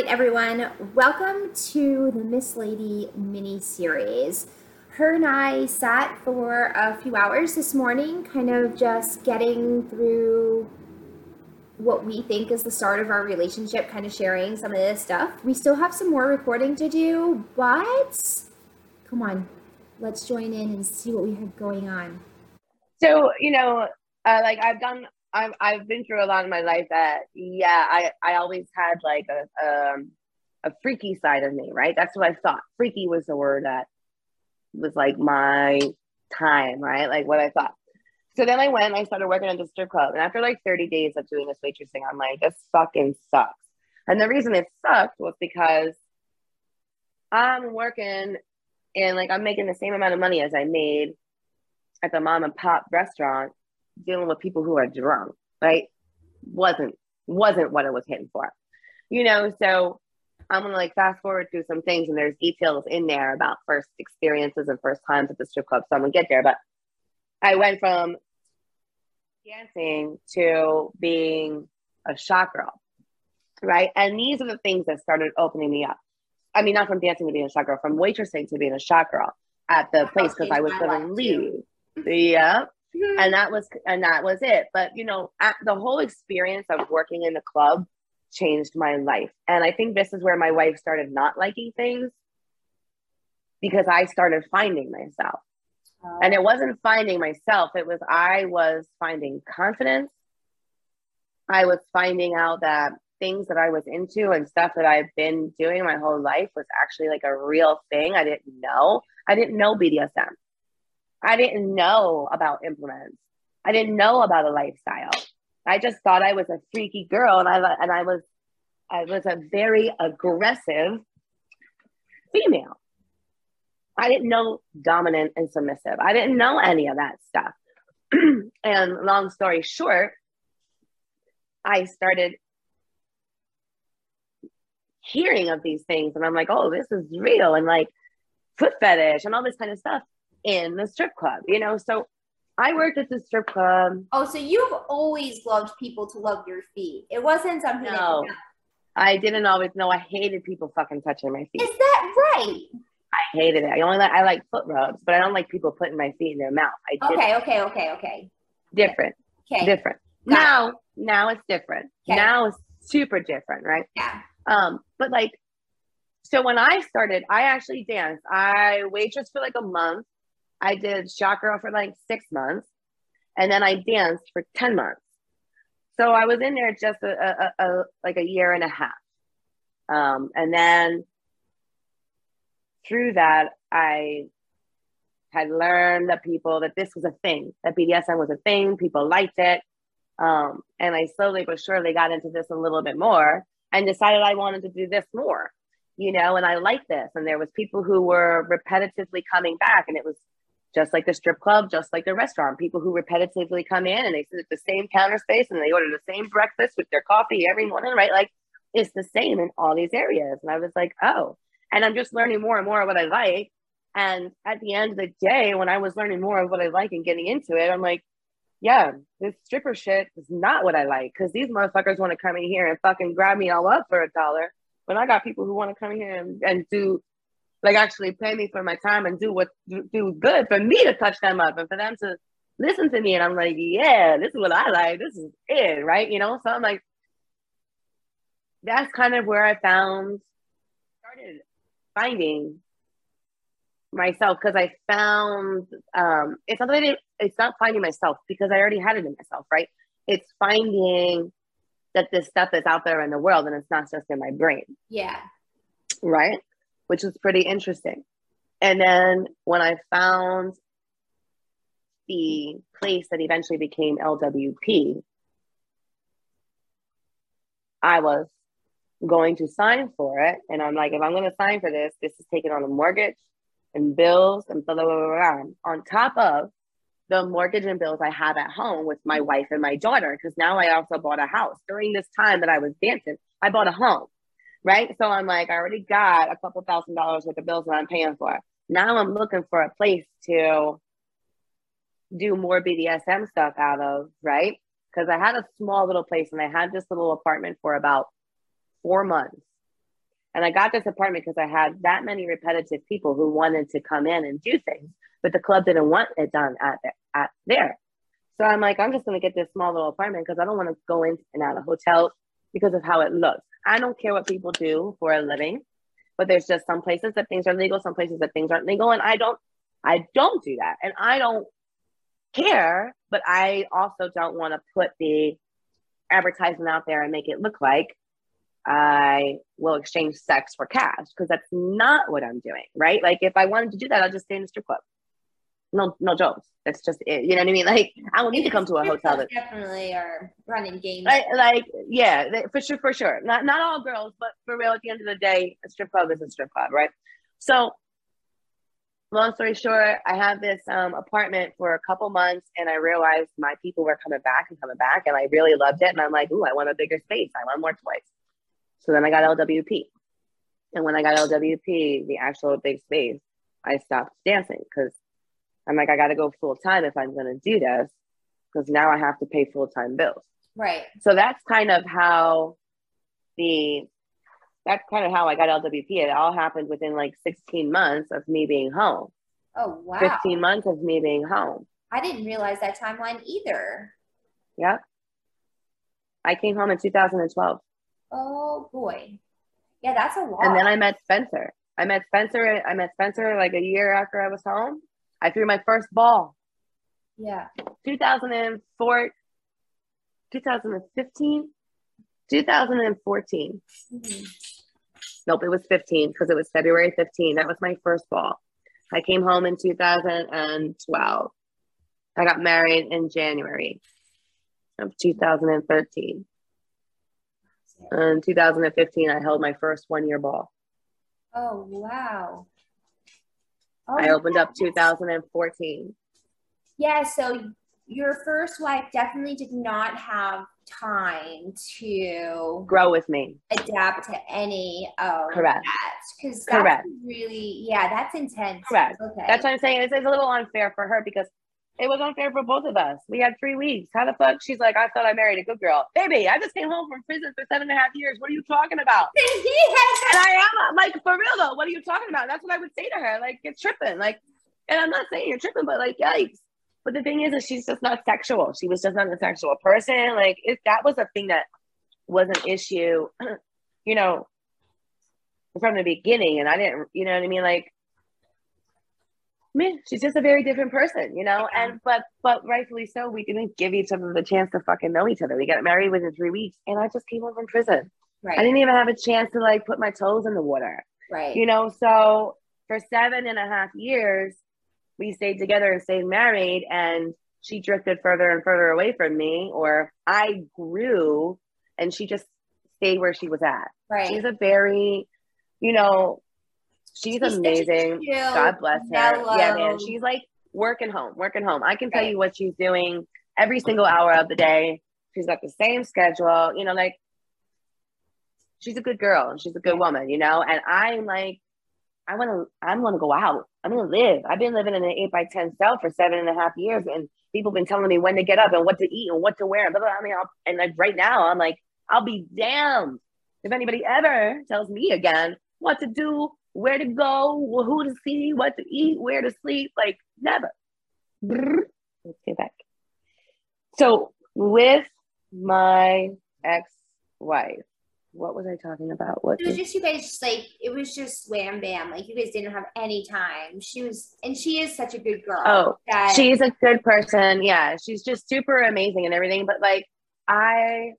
Right, everyone, welcome to the Miss Lady mini series. Her and I sat for a few hours this morning, kind of just getting through what we think is the start of our relationship, kind of sharing some of this stuff. We still have some more recording to do, but come on, let's join in and see what we have going on. So, you know, uh, like I've done, I've, I've been through a lot in my life that, yeah, I, I always had like a, um, a freaky side of me, right? That's what I thought. Freaky was the word that was like my time, right? Like what I thought. So then I went I started working at the strip club. And after like 30 days of doing this waitressing, I'm like, this fucking sucks. And the reason it sucked was because I'm working and like I'm making the same amount of money as I made at the mom and pop restaurant dealing with people who are drunk, right? Wasn't wasn't what I was hitting for. You know, so I'm gonna like fast forward through some things and there's details in there about first experiences and first times at the strip club. So I'm gonna get there. But I went from dancing to being a shot girl, right? And these are the things that started opening me up. I mean, not from dancing to being a shot girl, from waitressing to being a shot girl at the place because I was gonna leave. Yeah. And that was and that was it. But you know, the whole experience of working in the club changed my life. And I think this is where my wife started not liking things because I started finding myself. Oh. And it wasn't finding myself, it was I was finding confidence. I was finding out that things that I was into and stuff that I've been doing my whole life was actually like a real thing. I didn't know. I didn't know BDSM. I didn't know about implements. I didn't know about a lifestyle. I just thought I was a freaky girl and I and I was I was a very aggressive female. I didn't know dominant and submissive. I didn't know any of that stuff. and long story short, I started hearing of these things and I'm like, oh, this is real and like foot fetish and all this kind of stuff in the strip club, you know? So I worked at the strip club. Oh, so you've always loved people to love your feet. It wasn't something No, I didn't always know. I hated people fucking touching my feet. Is that right? I hated it. I only like I like foot rubs, but I don't like people putting my feet in their mouth. I Okay, okay, okay, okay. different, Okay. different. Got it. Now, now it's different. Okay. Now it's super different, right? Yeah. Um, but like, so when I started, I actually danced. I waitressed for like a month. I did shot girl for like six months, and then I danced for ten months. So I was in there just a, a, a like a year and a half, um, and then through that, I had learned that people that this was a thing, that BDSM was a thing. People liked it, um, and I slowly but surely got into this a little bit more and decided I wanted to do this more, you know, and I liked this. And there was people who were repetitively coming back, and it was just like the strip club, just like the restaurant. People who repetitively come in and they sit at the same counter space and they order the same breakfast with their coffee every morning, right? Like it's the same in all these areas. And I was like, oh, and I'm just learning more and more of what I like. And at the end of the day, when I was learning more of what I like and getting into it, I'm like, yeah, this stripper shit is not what I like because these motherfuckers want to come in here and fucking grab me all up for a dollar. But I got people who want to come in here and, and do, like, actually pay me for my time and do what do, good for me to touch them up and for them to listen to me. And I'm like, yeah, this is what I like. This is it, right? You know? So I'm like, that's kind of where I found, started finding myself because I found um, it's not that I didn't, it's not finding myself because I already had it in myself, right? It's finding that this stuff is out there in the world and it's not just in my brain, Yeah. right? Which was pretty interesting. And then when I found the place that eventually became LWP, I was going to sign for it. And I'm like, if I'm going to sign for this, this is taking on a mortgage and bills and blah, blah, blah, blah, blah. on top of the mortgage and bills I have at home with my wife and my daughter. Because now I also bought a house during this time that I was dancing. I bought a home, right? So I'm like, I already got a couple thousand dollars worth of bills that I'm paying for. Now I'm looking for a place to do more BDSM stuff out of, right? Because I had a small little place and I had this little apartment for about four months. And I got this apartment because I had that many repetitive people who wanted to come in and do things, but the club didn't want it done at, the, at there. So I'm like, I'm just going to get this small little apartment because I don't want to go in and out of hotels because of how it looks. I don't care what people do for a living, but there's just some places that things are legal, some places that things aren't legal, and I don't, I don't do that, and I don't care, but I also don't want to put the advertisement out there and make it look like I will exchange sex for cash because that's not what I'm doing, right? Like if I wanted to do that, I'll just stay in the strip club. No, no jokes. That's just it. You know what I mean? Like I don't need to come to a hotel. That, definitely are running games. Like, like yeah, for sure, for sure. Not not all girls, but for real. At the end of the day, a strip club is a strip club, right? So long story short, I have this um, apartment for a couple months and I realized my people were coming back and coming back and I really loved it. And I'm like, ooh, I want a bigger space. I want more toys. So then I got LWP. And when I got LWP, the actual big space, I stopped dancing because I'm like, I got to go full time if I'm going to do this because now I have to pay full time bills. Right. So that's kind of how the that's kind of how I got LWP. It all happened within like 16 months of me being home. Oh wow. 15 months of me being home. I didn't realize that timeline either. Yep. I came home in 2012. Oh boy. Yeah, that's a lot. And then I met Spencer. I met Spencer. I met Spencer like a year after I was home. I threw my first ball. Yeah. 2004, 2015, 2014. Mm-hmm. Nope, it was 15 because it was February 15. That was my first ball. I came home in 2012. I got married in January of 2013. In 2015, I held my first one year ball. Oh, wow. Oh, I opened up 2014. Yeah, so your first wife definitely did not have time to grow with me, adapt to any of Correct. that. Because that's really, yeah, that's intense. Correct. Okay. That's what I'm saying. It's a little unfair for her because it was unfair for both of us. We had three weeks. How the fuck? She's like, I thought I married a good girl. Baby, I just came home from prison for seven and a half years. What are you talking about? and I am uh, like, for real though, what are you talking about? That's what I would say to her. Like, you're tripping. Like, and I'm not saying you're tripping, but like, yikes. But the thing is, is she's just not sexual. She was just not a sexual person. Like, if that was a thing that was an issue, you know, from the beginning, and I didn't, you know what I mean? Like, man, she's just a very different person, you know. And but but rightfully so, we didn't give each other the chance to fucking know each other. We got married within three weeks, and I just came home from prison. Right. I didn't even have a chance to like put my toes in the water. Right. You know, so for seven and a half years, we stayed together and stayed married, and she drifted further and further away from me, or I grew, and she just stayed where she was at. Right. She's a very, you know, She's, she's amazing. God bless her. Yeah, man. She's like working home, working home. I can tell right. you what she's doing every single hour of the day. She's got the same schedule, you know, like she's a good girl. And she's a good woman, you know. And I'm like, I want to, I'm to go out. I'm to live. I've been living in an eight by 10 cell for seven and a half years. And people have been telling me when to get up and what to eat and what to wear. Blah, blah, blah. I mean, I'll, and like right now, I'm like, I'll be damned if anybody ever tells me again what to do where to go, who to see, what to eat, where to sleep. Like never. Let's get back. So with my ex-wife, what was I talking about? What it was just you guys just like it was just wham bam. Like you guys didn't have any time. She was and she is such a good girl. Oh, that- she's a good person. Yeah. She's just super amazing and everything. But like I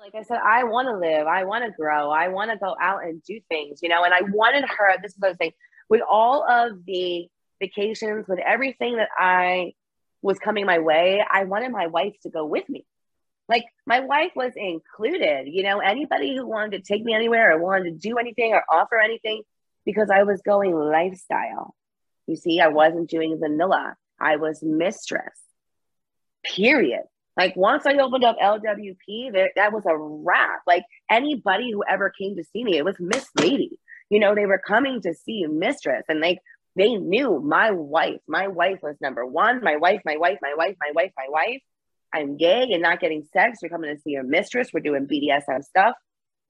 like I said, I want to live, I want to grow, I want to go out and do things, you know. And I wanted her. This is what I was saying. With all of the vacations, with everything that I was coming my way, I wanted my wife to go with me. Like my wife was included, you know, anybody who wanted to take me anywhere or wanted to do anything or offer anything because I was going lifestyle. You see, I wasn't doing vanilla. I was mistress. Period. Like once I opened up LWP, there, that was a wrap. Like anybody who ever came to see me, it was Miss Lady. You know, they were coming to see Mistress, and like they knew my wife. My wife was number one. My wife, my wife, my wife, my wife, my wife. I'm gay and not getting sex. We're coming to see your mistress. We're doing BDSM stuff.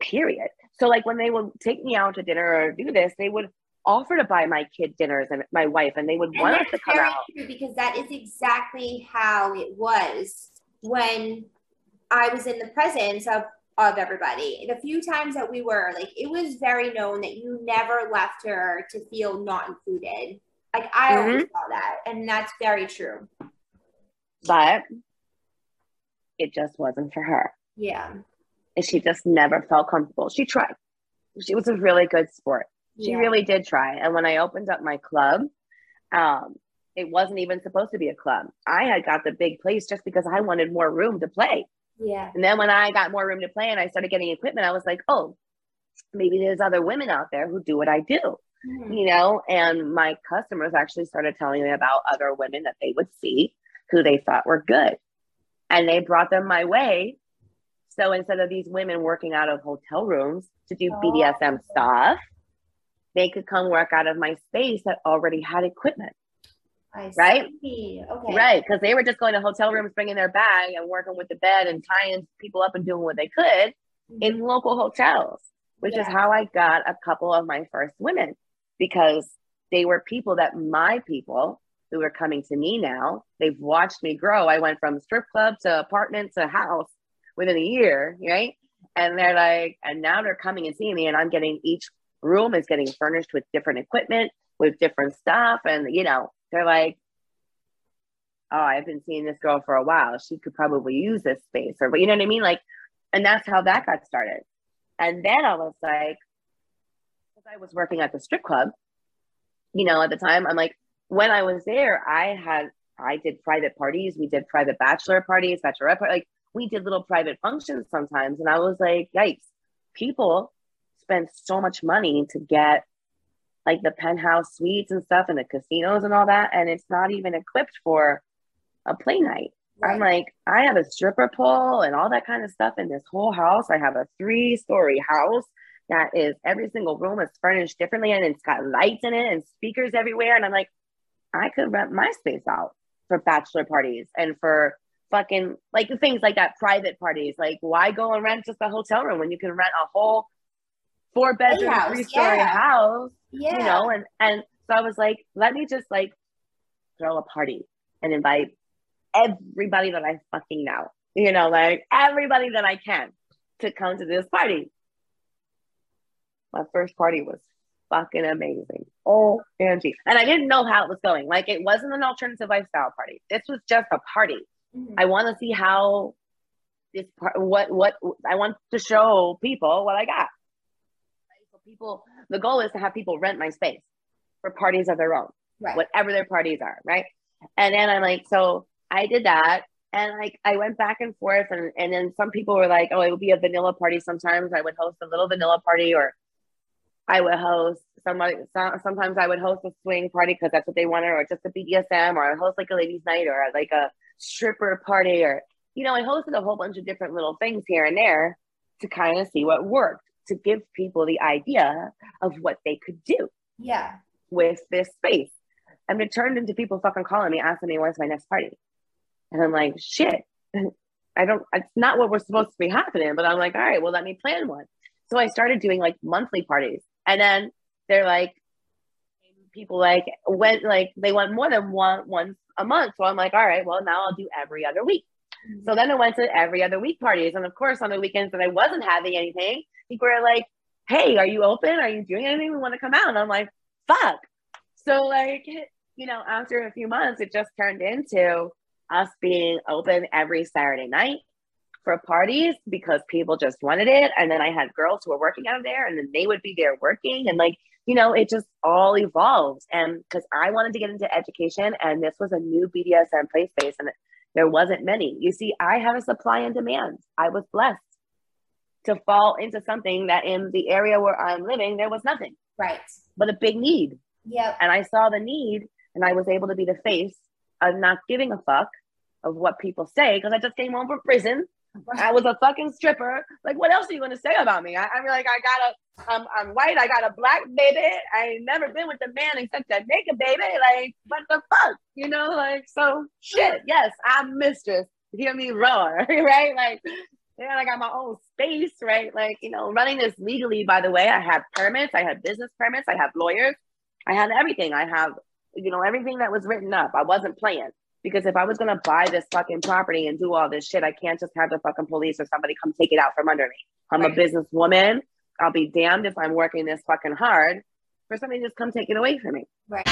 Period. So like when they would take me out to dinner or do this, they would offer to buy my kid dinners and my wife, and they would And want us to come very out. true because that is exactly how it was when I was in the presence of of everybody. The few times that we were, like, it was very known that you never left her to feel not included. Like I always Mm-hmm. saw that, and that's very true. But it just wasn't for her. Yeah. And she just never felt comfortable. She tried. She was a really good sport. She Yeah. really did try. And when I opened up my club, um, it wasn't even supposed to be a club. I had got the big place just because I wanted more room to play. Yeah. And then when I got more room to play and I started getting equipment, I was like, oh, maybe there's other women out there who do what I do, Mhm. you know? And my customers actually started telling me about other women that they would see who they thought were good. And they brought them my way. So instead of these women working out of hotel rooms to do Oh. BDSM stuff, they could come work out of my space that already had equipment. I Right? see. Okay. Right, because they were just going to hotel rooms, bringing their bag and working with the bed and tying people up and doing what they could in mm-hmm. local hotels, which is how I got a couple of my first women because they were people that my people who are coming to me now, they've watched me grow. I went from strip club to apartment to house within a year, right? And they're like, and now they're coming and seeing me, and I'm getting each room is getting furnished with different equipment, with different stuff. And, you know, they're like, oh, I've been seeing this girl for a while. She could probably use this space, or, but you know what I mean? Like, and that's how that got started. And then I was like, because I was working at the strip club, you know, at the time, I'm like, when I was there, I had, I did private parties. We did private bachelor parties, bachelorette parties. Like, we did little private functions sometimes. And I was like, yikes, people spend so much money to get like the penthouse suites and stuff and the casinos and all that. And it's not even equipped for a play night. I'm like, I have a stripper pole and all that kind of stuff in this whole house. I have a three story house that is every single room is furnished differently and it's got lights in it and speakers everywhere. And I'm like, I could rent my space out for bachelor parties and for fucking like things like that, private parties. Like, why go and rent just a hotel room when you can rent a whole four bedroom, Playhouse, three story yeah. house? Yeah. you know and and so i was like let me just like throw a party and invite everybody that i fucking know you know like everybody that i can to come to this party my first party was fucking amazing oh angie and i didn't know how it was going like it wasn't an alternative lifestyle party this was just a party Mhm. i want to see how this part what what i want to show people what i got people the goal is to have people rent my space for parties of their own right. whatever their parties are right? And then i'm like so i did that. And like i went back and forth. And, and then some people were like oh it would be a vanilla party sometimes. I would host a little vanilla party or i would host somebody some, sometimes i would host a swing party because that's what they wanted or just a bdsm or i host like a ladies night or like a stripper party or you know i hosted a whole bunch of different little things here and there to kind of see what worked to give people the idea of what they could do Yeah. with this space. And it turned into people fucking calling me, asking me where's my next party. And I'm like, shit, I don't, it's not what we're supposed to be happening. But I'm like, all right, well, let me plan one. So I started doing like monthly parties. And then they're like, people like went like they want more than one once a month. So I'm like, all right, well, now I'll do every other week. So then I went to every other week parties. And of course, on the weekends that I wasn't having anything, people were like, hey, are you open? Are you doing anything? We want to come out. And I'm like, fuck. So, like, you know, after a few months, it just turned into us being open every Saturday night for parties because people just wanted it. And then I had girls who were working out of there and then they would be there working. And like, you know, it just all evolved. And because I wanted to get into education, and this was a new BDSM play space, and there wasn't many. You see, I had a supply and demand. I was blessed to fall into something that in the area where I'm living, there was nothing Right. but a big need. Yep. And I saw the need, and I was able to be the face of not giving a fuck of what people say because I just came home from prison. I was a fucking stripper. Like, what else are you going to say about me? I, mean, like, I got a, I'm, I'm white. I got a black baby. I ain't never been with a man except to naked baby. Like, what the fuck? You know, like, so shit. Yes, I'm mistress. Hear me roar, right? Like, yeah, I got my own space, right? Like, you know, running this legally, by the way, I have permits, I have business permits, I have lawyers, I had everything. I have, you know, everything that was written up. I wasn't playing. Because if I was gonna buy this fucking property and do all this shit, I can't just have the fucking police or somebody come take it out from under me. I'm a Right. businesswoman. I'll be damned if I'm working this fucking hard for somebody to just come take it away from me. Right.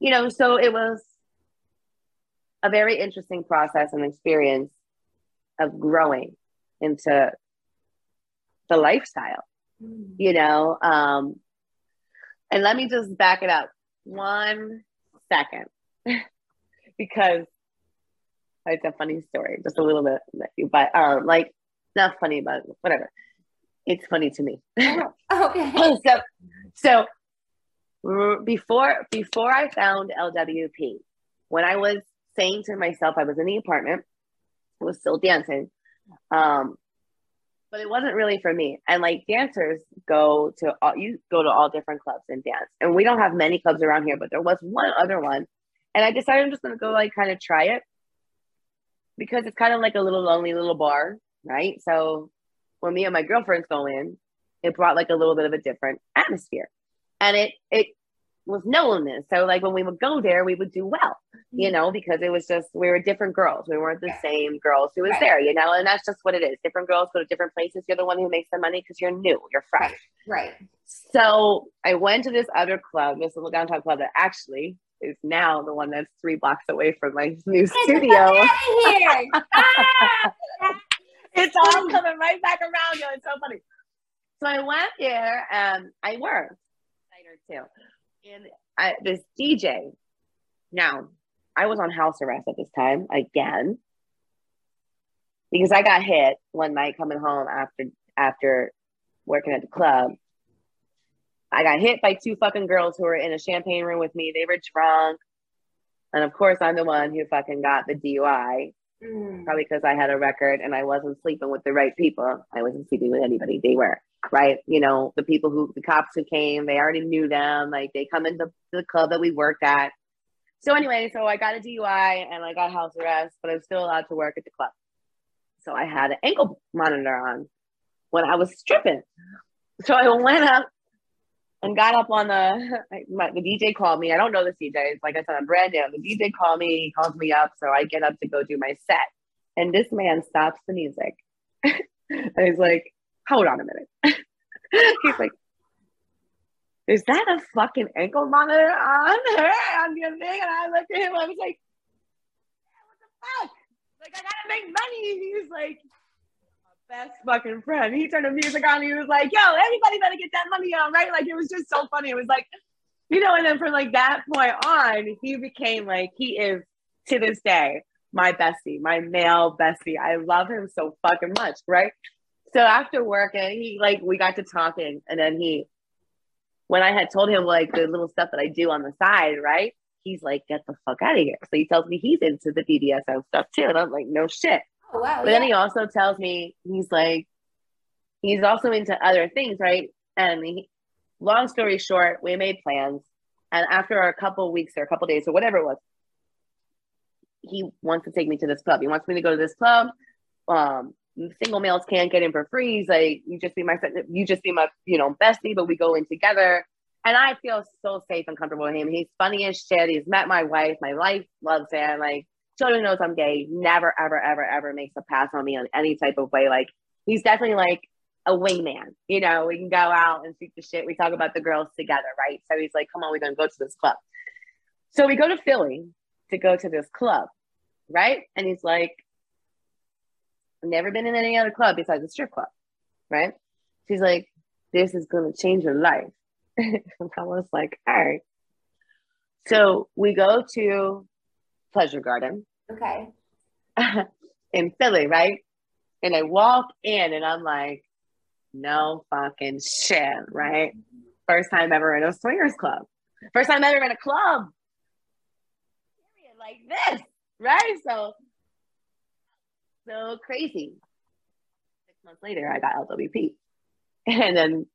you know, so it was a very interesting process and experience of growing into the lifestyle, you know. Um, and let me just back it up one second because it's a funny story, just a little bit, but um, like not funny, but whatever. It's funny to me. Oh, okay. so so before before I found LWP, when I was saying to myself, I was in the apartment, I was still dancing, um, but it wasn't really for me. And like dancers go to all, you go to all different clubs and dance, and we don't have many clubs around here, but there was one other one, and I decided I'm just gonna go like kind of try it because it's kind of like a little lonely little bar, right? So when me and my girlfriends go in, it brought like a little bit of a different atmosphere. And it it was known this. So like when we would go there, we would do well, you mm-hmm. know, because it was just we were different girls. We weren't the same girls who was Right. there, you know, and that's just what it is. Different girls go to different places. You're the one who makes the money because you're new, you're fresh. Right. So I went to this other club, this little downtown club that actually is now the one that's three blocks away from my new studio. Get the fuck here. Ah! it's all coming right back around you. It's so funny. So I went there and I worked a night or two. And I, this DJ, now I was on house arrest at this time again because I got hit one night coming home after after working at the club. I got hit by two fucking girls who were in a champagne room with me. They were drunk. And of course, I'm the one who fucking got the DUI Mm. probably because I had a record and I wasn't sleeping with the right people. I wasn't sleeping with anybody. They were right. You know, the people who the cops who came, they already knew them. Like they come into the club that we worked at. So anyway, so I got a DUI and I got house arrest, but I was still allowed to work at the club. So I had an ankle monitor on when I was stripping. So I went up and got up on the my, the DJ called me. I don't know this DJ. It's like I said, I'm brand new. The DJ called me, he calls me up, so I get up to go do my set. And this man stops the music. and he's like, hold on a minute. he's like, is that a fucking ankle monitor on her on your thing? And I looked at him, I was like, what the fuck? Like, I gotta make money. He's like, best fucking friend. He turned the music on. He was like, "Yo, everybody better get that money on, right?" Like it was just so funny. It was like, you know, and then from like that point on, he became like he is to this day my bestie, my male bestie. I love him so fucking much, right? So after working, he like we got to talking, and then he, when I had told him like the little stuff that I do on the side, right? He's like, "Get the fuck out of here!" So he tells me he's into the BDSM stuff too, and I'm like, "No shit." Oh wow. But then he also tells me he's like, he's also into other things, right? And he, long story short, we made plans. And after a couple weeks or a couple days or whatever it was, he wants to take me to this club. He wants me to go to this club. Um, single males can't get in for free. He's like, you just be my, you just be my, you know, bestie, but we go in together. And I feel so safe and comfortable with him. He's funny as shit. He's met my wife. My wife loves him. Like, children knows I'm gay. Never, ever, ever, ever makes a pass on me on any type of way. Like, he's definitely like a wingman. You know, we can go out and shoot the shit. We talk about the girls together, right? So he's like, come on, we're gonna go to this club. So we go to Philly to go to this club. right? And he's like, I've never been in any other club besides a strip club, right? She's like, this is gonna change your life. I was like, all right. So we go to Pleasure Garden Okay. in Philly, right? And I walk in and I'm like, no fucking shit, right? First time ever in a swingers club. First time ever in a club. Like this, right? So, so crazy. Six months later, I got LWP. And then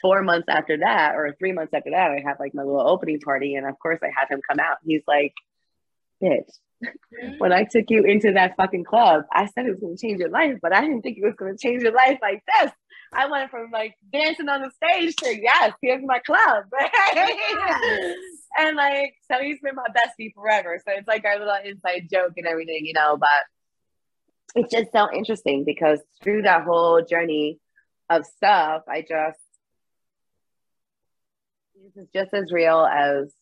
four months after that, or three months after that, I had like my little opening party. And of course, I had him come out. He's like, bitch, mm-hmm. when I took you into that fucking club, I said it was going to change your life, but I didn't think it was going to change your life like this. I went from like dancing on the stage to yes, here's my club. and like, so he's been my bestie forever. So it's like our little inside joke and everything, you know, but it's just so interesting because through that whole journey of stuff, I just, this is just as real as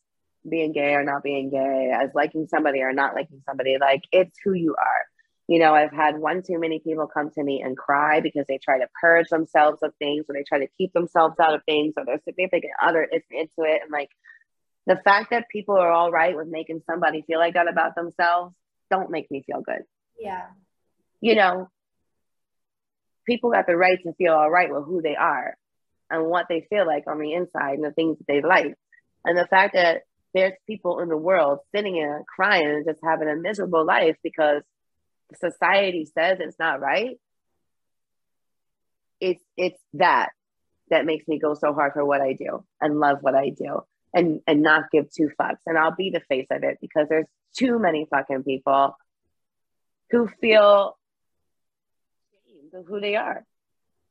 being gay or not being gay, as liking somebody or not liking somebody. Like it's who you are. You know, I've had one too many people come to me and cry because they try to purge themselves of things or they try to keep themselves out of things or their significant other is into it. And like the fact that people are all right with making somebody feel like that about themselves don't make me feel good. Yeah. You know, people got the right to feel all right with who they are and what they feel like on the inside and the things that they like. And the fact that there's people in the world sitting here crying and just having a miserable life because society says it's not right. It's it's that that makes me go so hard for what I do and love what I do and and not give two fucks. And I'll be the face of it because there's too many fucking people who feel of who they are.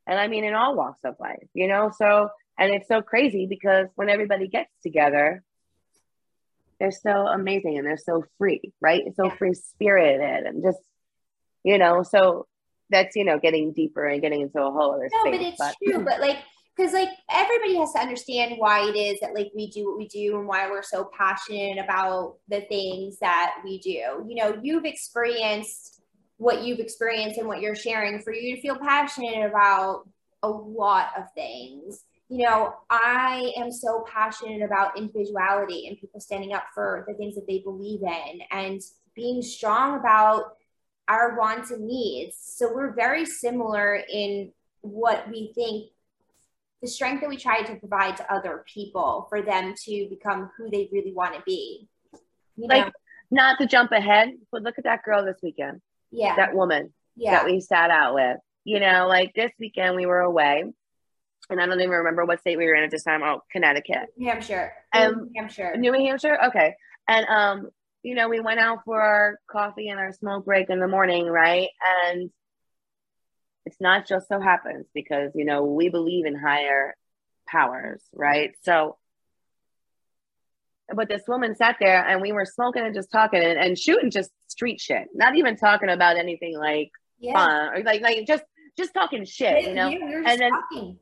And I mean in all walks of life, you know? So and it's so crazy because when everybody gets together, they're so amazing and they're so free, right? So Yeah. free spirited and just, you know, so that's, you know, getting deeper and getting into a whole other No, space. but it's true. But like, because like everybody has to understand why it is that like we do what we do and why we're so passionate about the things that we do. You know, you've experienced what you've experienced and what you're sharing for you to feel passionate about a lot of things. You know, I am so passionate about individuality and people standing up for the things that they believe in and being strong about our wants and needs. So we're very similar in what we think the strength that we try to provide to other people for them to become who they really want to be. You know, Like, not to jump ahead, but look at that girl this weekend, yeah, that woman yeah, that we sat out with. You know, like this weekend we were away, and I don't even remember what state we were in at this time. Oh, Connecticut. New Hampshire, Um, New Hampshire. New Hampshire? Okay. And um, you know, we went out for our coffee and our smoke break in the morning, right? And it's not just so happens because, you know, we believe in higher powers, right? So but this woman sat there and we were smoking and just talking and, and shooting just street shit, not even talking about anything like yeah, fun or like like just just talking shit, you know? and then- talking.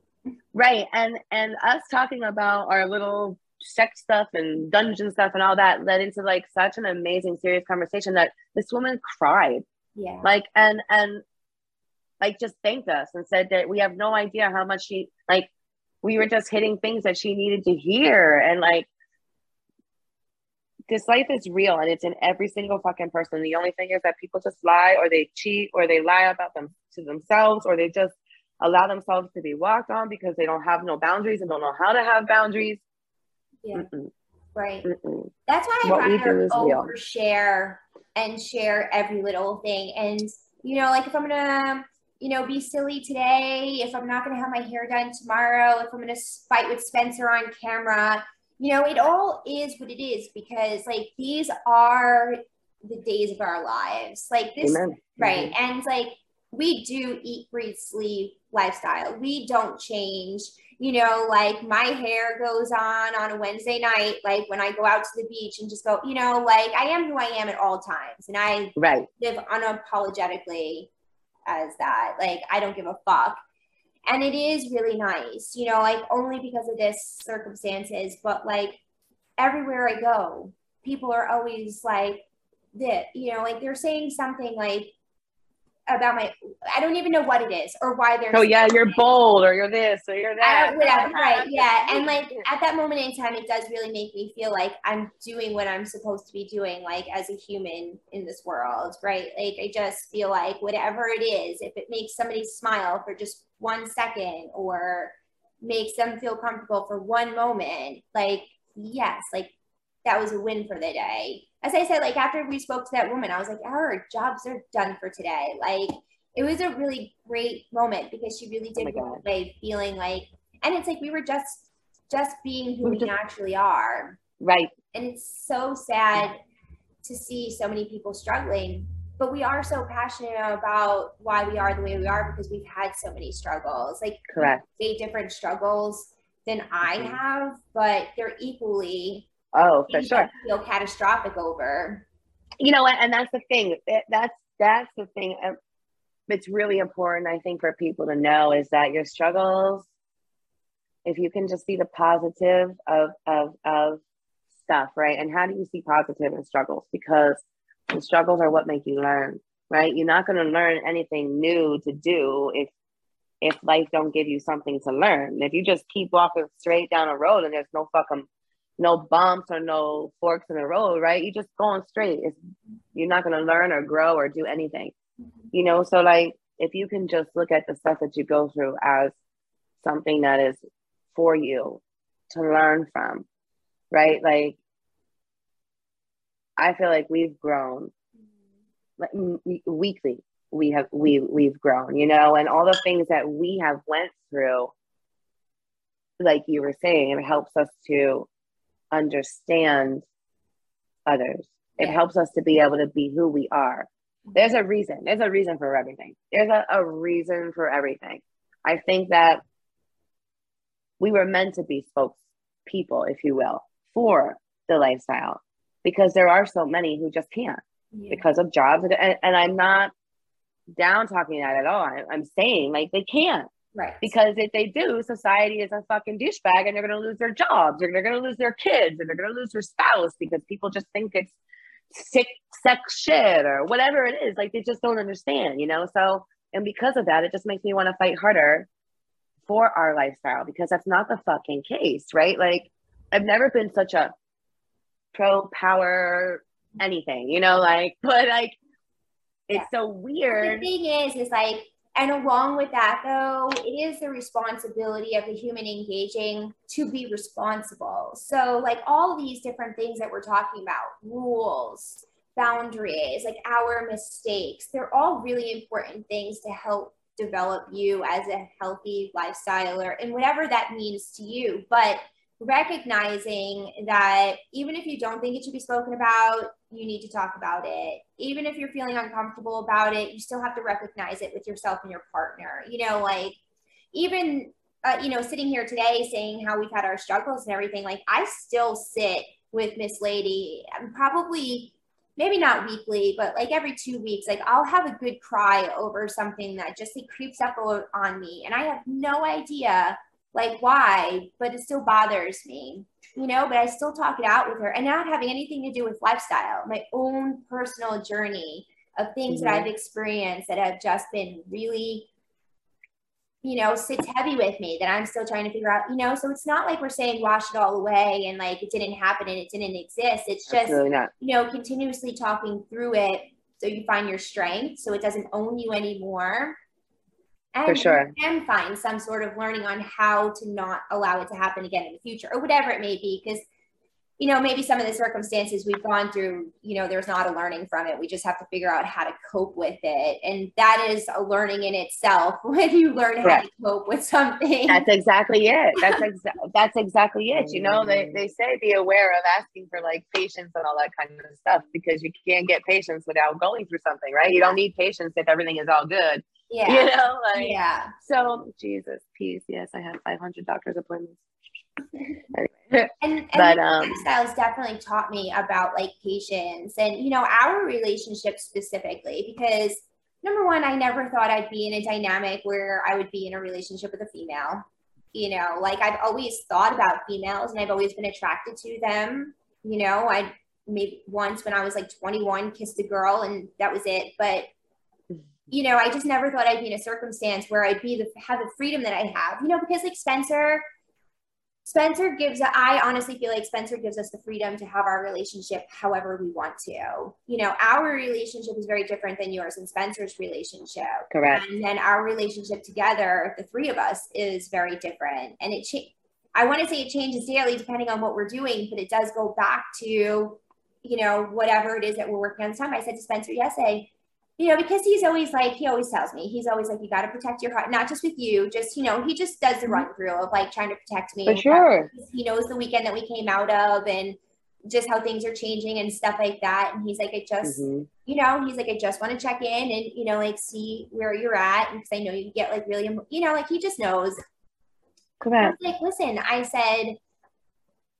Right. And and us talking about our little sex stuff and dungeon stuff and all that led into like such an amazing serious conversation that this woman cried. Yeah, Like and and like just thanked us and said that we have no idea how much she like we were just hitting things that she needed to hear and like this life is real and it's in every single fucking person. The only thing is that people just lie or they cheat or they lie about them to themselves or they just allow themselves to be walked on because they don't have no boundaries and don't know how to have boundaries. yeah, Mm-mm, right. mm-mm. That's why I What rather overshare and share every little thing. And you know, like if I'm gonna, you know, be silly today, if I'm not gonna have my hair done tomorrow, if I'm gonna fight with Spencer on camera, you know, it all is what it is because like these are the days of our lives. Like this, Amen. right? Mm-hmm. And like we do eat, breathe, sleep lifestyle. We don't change. You know, like my hair goes on on a Wednesday night, like when I go out to the beach and just go, you know, like I am who I am at all times. And I Right. live unapologetically as that. Like I don't give a fuck. And it is really nice, you know, like only because of this circumstances, but like everywhere I go, people are always like that, you know like they're saying something like about my I don't even know what it is or why they're Oh yeah, you're bold or you're this or you're I that. don't, whatever, right? Yeah, and like at that moment in time, it does really make me feel like I'm doing what I'm supposed to be doing, like as a human in this world, right? Like I just feel like whatever it is, if it makes somebody smile for just one second or makes them feel comfortable for one moment, like yes, like that was a win for the day. As I said, like after we spoke to that woman, I was like, our jobs are done for today. Like it was a really great moment because she really Oh did God. away feeling like, and it's like we were just just being who We just- naturally are, Right. and it's so sad to see so many people struggling. But we are so passionate about why we are the way we are because we've had so many struggles. Like Correct. way different struggles than I Mhm. have, but they're equally Oh, for sure. feel catastrophic over. you know and that's the thing. That- that's that's the thing um, it's really important i think for people to know is that your struggles if you can just see the positive of of of stuff right? And how do you see positive in struggles? Because the struggles are what make you learn right? You're not going to learn anything new to do if if life don't give you something to learn. If you just keep walking straight down a road and there's no fucking no bumps or no forks in the road right? You're just going straight. It's you're not going to learn or grow or do anything. You know so like if you can just look at the stuff that you go through as something that is for you to learn from right? Like i feel like we've grown like weekly we have we we've grown you know? And all the things that we have went through like you were saying it helps us to understand others. It helps us to be able to be who we are. There's a reason. There's a reason for everything. There's a, a reason for everything. I think that we were meant to be spokespeople if you will for the lifestyle because there are so many who just can't Yeah. because of jobs. And, and i'm not down talking that at all. I, i'm saying like they can't Right. because if they do society is a fucking douchebag and they're going to lose their jobs or they're going to lose their kids and they're going to lose their spouse because people just think it's sick sex shit or whatever it is. Like they just don't understand you know? So and because of that it just makes me want to fight harder for our lifestyle because that's not the fucking case right? Like i've never been such a pro power anything you know? Like but like it's so weird. The thing is, is like, and along with that, though, it is the responsibility of the human engaging to be responsible. So, like, all these different things that we're talking about rules, boundaries, like our mistakes they're all really important things to help develop you as a healthy lifestyler and whatever that means to you. But recognizing that even if you don't think it should be spoken about, you need to talk about it. Even if you're feeling uncomfortable about it, you still have to recognize it with yourself and your partner. You know, like even, uh, you know, sitting here today saying how we've had our struggles and everything, like I still sit with Miss Lady and probably maybe not weekly, but like every two weeks, like I'll have a good cry over something that just like creeps up on me. And I have no idea like why, but it still bothers me, you know, but I still talk it out with her and not having anything to do with lifestyle, my own personal journey of things that Mhm. I've experienced that have just been really, you know, sits heavy with me that I'm still trying to figure out, you know, so it's not like we're saying wash it all away and like it didn't happen and it didn't exist. It's just, you know, continuously talking through it so you find your strength so it doesn't own you anymore. And For sure. you can find some sort of learning on how to not allow it to happen again in the future or whatever it may be. Because, you know, maybe some of the circumstances we've gone through, you know, there's not a learning from it. We just have to figure out how to cope with it. And that is a learning in itself when you learn how Correct. to cope with something. That's exactly it. That's exa- that's exactly it. You know, they, mm-hmm. they say be aware of asking for like patience and all that kind of stuff because you can't get patience without going through something, right? You don't need patience if everything is all good. Yeah. You know, like Yeah. so Jesus, peace. Yes, I have 500 doctor's appointments. anyway, And, and But, um, lifestyles definitely taught me about like patience and you know our relationship specifically because number one i never thought i'd be in a dynamic where i would be in a relationship with a female you know like i've always thought about females and i've always been attracted to them you know i maybe once when I was like 21, kissed a girl, and that was it. But you know, I just never thought I'd be in a circumstance where I'd be the have the freedom that I have. You know, because like Spencer, Spencer gives. I honestly feel like Spencer gives us the freedom to have our relationship however we want to. You know, our relationship is very different than yours and Spencer's relationship. Correct. And then our relationship together, the three of us, is very different, and it. Cha- I want to say it changes daily depending on what we're doing, but it does go back to, you know, whatever it is that we're working on Some. I said to Spencer yesterday, you know, because he's always like, he always tells me, he's always like, you got to protect your heart, not just with you, just, you know, he just does the run through of like trying to protect me. For sure. He knows the weekend that we came out of and just how things are changing and stuff like that. And he's like, I just, hmm you know, he's like, I just want to check in and, you know, like see where you're at. And because I know you get like really, you know, like he just knows. Correct. was like, listen, I said,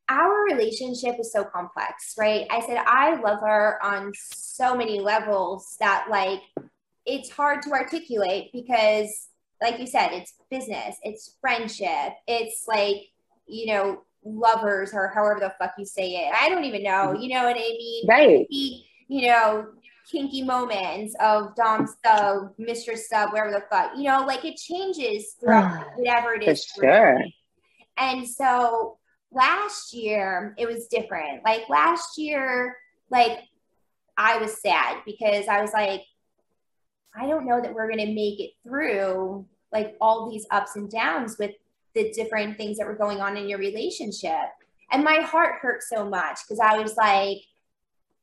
our relationship is so complex, right? I said, I love her on so many levels that, like, it's hard to articulate because, like you said, it's business, it's friendship, it's like, you know, lovers or however the fuck you say it. I don't even know, you know what I mean? Right. You know, kinky moments of Dom uh, sub, mistress sub, wherever the fuck, you know, like it changes throughout whatever it is. For sure. And so last year it was different. Like last year, like I was sad because I was like, I don't know that we're gonna make it through like all these ups and downs with the different things that were going on in your relationship. And my heart hurt so much because I was like,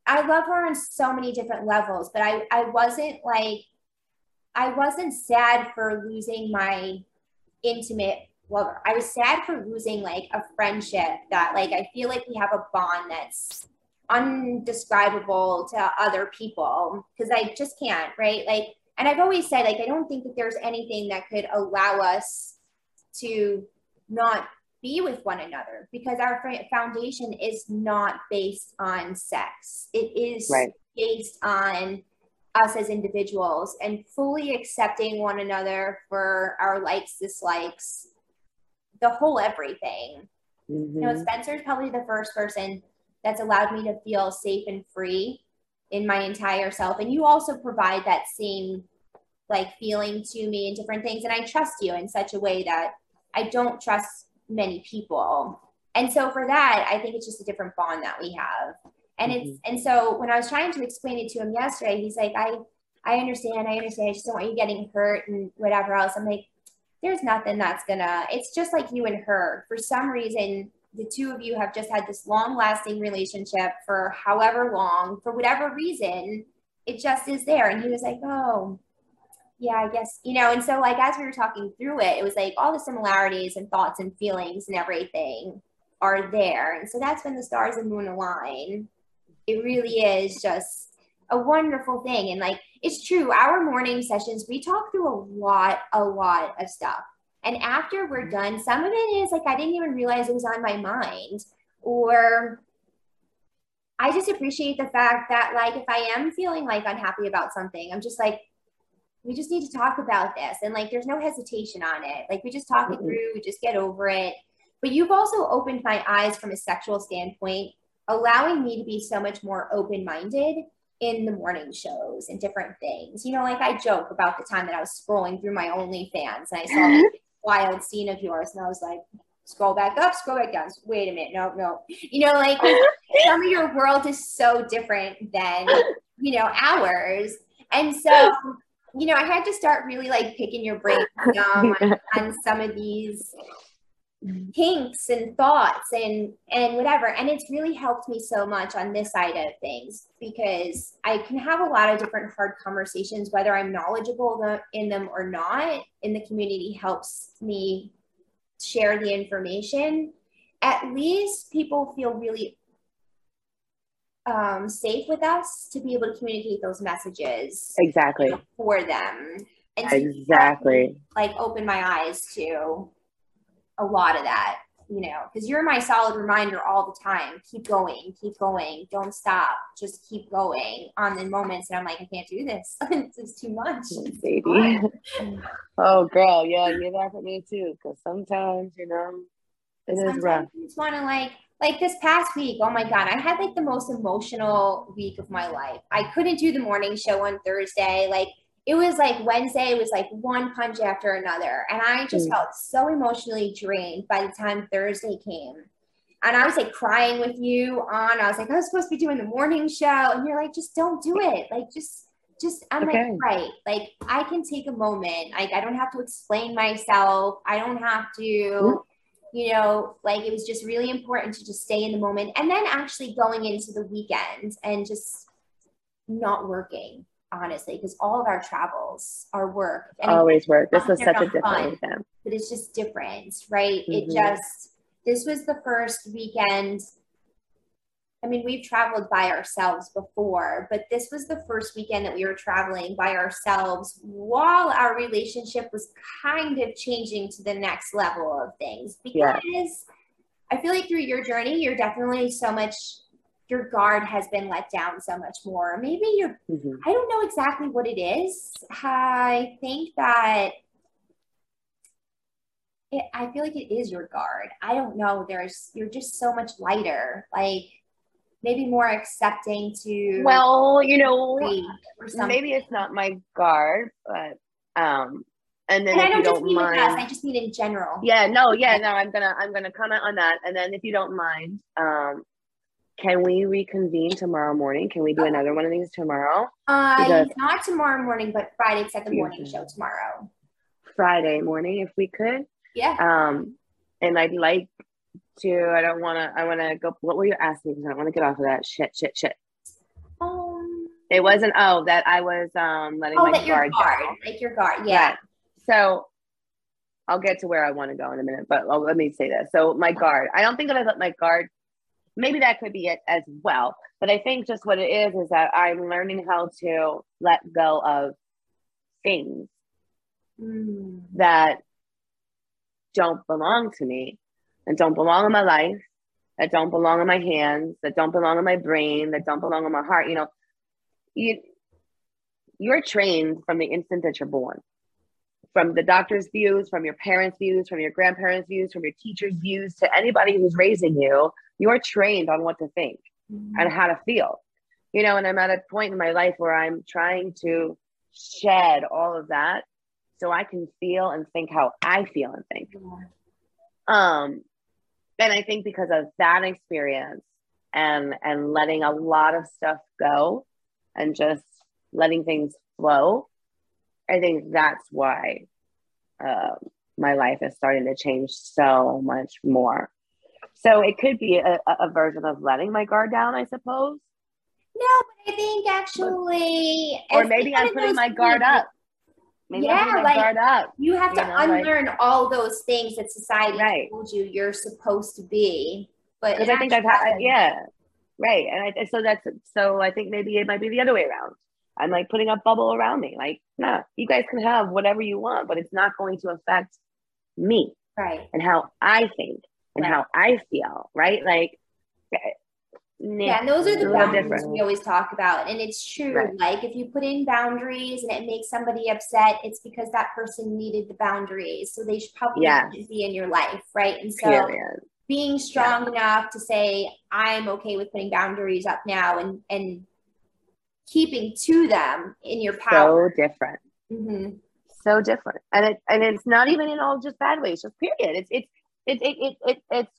I love her on so many different levels, but I, I wasn't like, I wasn't sad for losing my intimate lover. I was sad for losing like a friendship that like I feel like we have a bond that's undescribable to other people because I just can't, right? Like, and I've always said, like, I don't think that there's anything that could allow us to not be with one another because our foundation is not based on sex. It is Right. based on us as individuals and fully accepting one another for our likes, dislikes, the whole everything. You know, Mhm. Spencer's probably the first person that's allowed me to feel safe and free in my entire self. And you also provide that same like feeling to me and different things. And I trust you in such a way that I don't trust many people. And so for that, I think it's just a different bond that we have. And it's and so when I was trying to explain it to him yesterday, he's like, I I understand, I understand. I just don't want you getting hurt and whatever else. I'm like, there's nothing that's gonna it's just like you and her. For some reason the two of you have just had this long lasting relationship for however long for whatever reason it just is there. And he was like oh yeah i guess you know and so like as we were talking through it it was like all the similarities and thoughts and feelings and everything are there. And so that's when the stars and moon align. It really is just a wonderful thing. And like it's true our morning sessions we talk through a lot a lot of stuff. And after we're done some of it is like i didn't even realize it was on my mind. Or i just appreciate the fact that like if i am feeling like unhappy about something i'm just like we just need to talk about this. And like there's no hesitation on it. Like we just talk it Mhm. through we just get over it. But you've also opened my eyes from a sexual standpoint allowing me to be so much more open-minded in the morning shows and different things. You know, like I joke about the time that I was scrolling through my OnlyFans and I saw a wild scene of yours and I was like, scroll back up, scroll back down. Wait a minute, no, no. You know, like some of your world is so different than, you know, ours. And so, you know, I had to start really like picking your brain um, on, on some of these kinks and thoughts and and whatever and it's really helped me so much on this side of things because i can have a lot of different hard conversations whether i'm knowledgeable in them or not in the community helps me share the information at least people feel really um, safe with us to be able to communicate those messages Exactly. for them and Exactly. like open my eyes to a lot of that, you know, because you're my solid reminder all the time. Keep going, keep going, don't stop, just keep going on the moments that I'm like, I can't do this. it's just too much. It's Baby. Oh, girl. Yeah, you're there for me too. Because sometimes, you know, it is Sometimes rough. you just want to like like this past week, oh my God, I had like the most emotional week of my life. I couldn't do the morning show on Thursday. Like it was like Wednesday, it was like one punch after another. And I just Mm. felt so emotionally drained by the time Thursday came. And I was like crying with you on. I was like, I was supposed to be doing the morning show. And you're like, just don't do it. Like, just, just, I'm Okay. like, right. Like, I can take a moment. Like, I don't have to explain myself. I don't have to, Mm. you know, like, it was just really important to just stay in the moment. And then actually going into the weekend and just not working, honestly, because all of our travels, our work, and Always work. This was such a different fun. weekend. but it's just different, right? It Mhm. just this was the first weekend. I mean, we've traveled by ourselves before, but this was the first weekend that we were traveling by ourselves while our relationship was kind of changing to the next level of things. Because Yeah. I feel like through your journey, you're definitely so much, your guard has been let down so much more. Maybe you're Mhm. I don't know exactly what it is. I think that it, I feel like it is your guard. I don't know. There's you're just so much lighter, like maybe more accepting to Well, you know, grief or something. maybe it's not my guard, but um, and then and I don't you just don't mean with us. I mind, just mean in general. yeah, no, yeah, no, I'm gonna I'm gonna comment on that, and then if you don't mind, um, can we reconvene tomorrow morning? Can we do Okay. another one of these tomorrow? Uh, Because- not tomorrow morning, but Friday. At the morning show tomorrow. Friday morning, if we could. Yeah. Um, and I'd like to. I don't want to. I want to go. What were you asking? Because I don't want to get off of that shit, shit, shit. Um, It wasn't. Oh, that I was um letting oh, my that your guard guard, down. like your guard. Yeah. Right. So I'll get to where I want to go in a minute, but oh, let me say this. So my guard, I don't think that I let my guard, maybe that could be it as well. But I think just what it is is that I'm learning how to let go of things Mm. that don't belong to me and don't belong in my life, that don't belong in my hands, that don't belong in my brain, that don't belong in my heart. You know, you you're trained from the instant that you're born. From the doctor's views, from your parents' views, from your grandparents' views, from your teacher's views, to anybody who's raising you, you're trained on what to think and how to feel. You know, and I'm at a point in my life where I'm trying to shed all of that so I can feel and think how I feel and think. Um, and I think because of that experience and and letting a lot of stuff go and just letting things flow, I think that's why um, my life is starting to change so much more. So it could be a, a version of letting my guard down, I suppose, No, but I think actually, or maybe I'm putting my guard things up. Maybe Yeah, I'm putting my like- guard up. You have to You know, like- unlearn all those things that society Right. told you you're supposed to be. But I think I've had yeah, right, and I, so that's so I think maybe it might be the other way around. I'm like putting a bubble around me, like nah, you guys can have whatever you want, but it's not going to affect me right. and how I think and Right. how I feel, right? Like, eh, Yeah, and those are the boundaries different. we always talk about. And it's true. Right. Like if you put in boundaries and it makes somebody upset, it's because that person needed the boundaries. So they should probably Yes. be in your life, right? And so Period. being strong enough to say, I'm okay with putting boundaries up now and and keeping to them in your power. So different. Mhm. so different and it and it's not even in all just bad ways just period it's it's it it it, it it's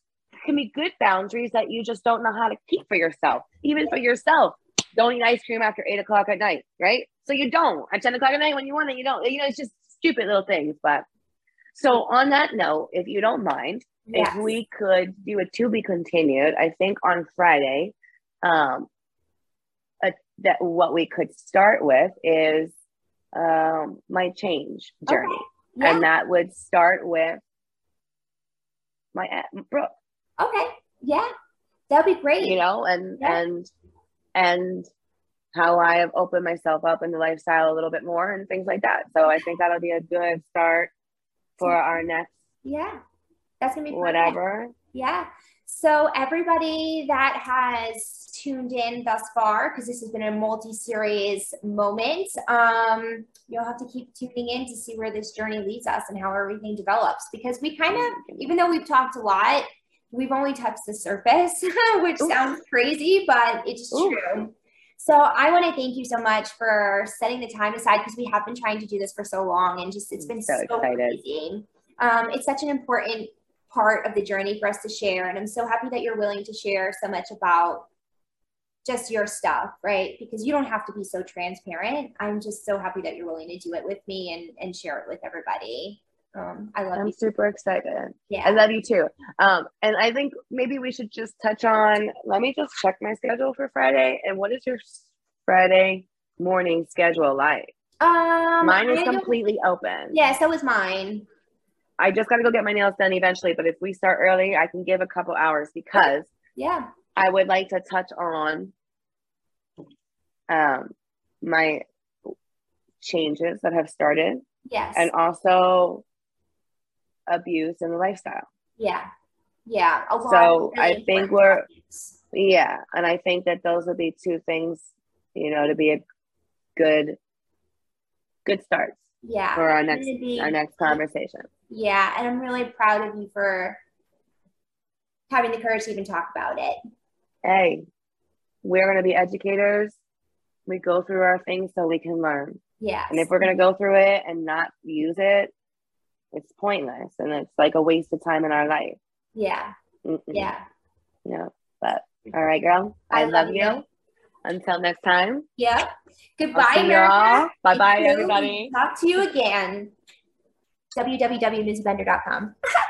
can be good boundaries that you just don't know how to keep for yourself even for yourself don't eat ice cream after eight o'clock at night right so you don't at 10 o'clock at night when you want it you don't you know it's just stupid little things but so on that note if you don't mind Yes. if we could do a to be continued i think on friday um that what we could start with is um my change journey Yeah. and that would start with my aunt brooke okay. Yeah. That'd be great. you know and Yeah. and and how i have opened myself up in the lifestyle a little bit more and things like that so i think that'll be a good start for our next Yeah. That's gonna be perfect. whatever Yeah. So everybody that has tuned in thus far, because this has been a multi-series moment, um, you'll have to keep tuning in to see where this journey leads us and how everything develops. Because we kind of, even though we've talked a lot, we've only touched the surface, which Ooh. sounds crazy, but it's Ooh. true. So I want to thank you so much for setting the time aside because we have been trying to do this for so long and just it's been So so, excited. amazing. Um, it's such an important part of the journey for us to share, and I'm so happy that you're willing to share so much about just your stuff, right? Because you don't have to be so transparent. I'm just so happy that you're willing to do it with me and and share it with everybody. Um, I love you. I'm you. super excited. Yeah. I love you too. Um, and I think maybe we should just touch on. Let me just check my schedule for Friday. And what is your Friday morning schedule like? um, Mine is completely open. Yeah, so is mine. I just got to go get my nails done eventually. But if we start early, I can give a couple hours because Yeah. I would like to touch on um, my changes that have started Yes. and also abuse in the lifestyle. yeah. Yeah. So I think we're- topics. Yeah, and I think that those would be two things, you know, to be a good good starts yeah. for our next be- our next conversation. Yeah, and I'm really proud of you for having the courage to even talk about it. Hey, we're gonna be educators. We go through our things so we can learn. yeah And if we're gonna go through it and not use it, it's pointless and it's like a waste of time in our life. yeah. Mm-mm. Yeah. Yeah. But all right, girl. I, love, you. Until next time. Yep. Goodbye, America. y'all. Bye bye, everybody. Talk to you again. www.mizzybender.com.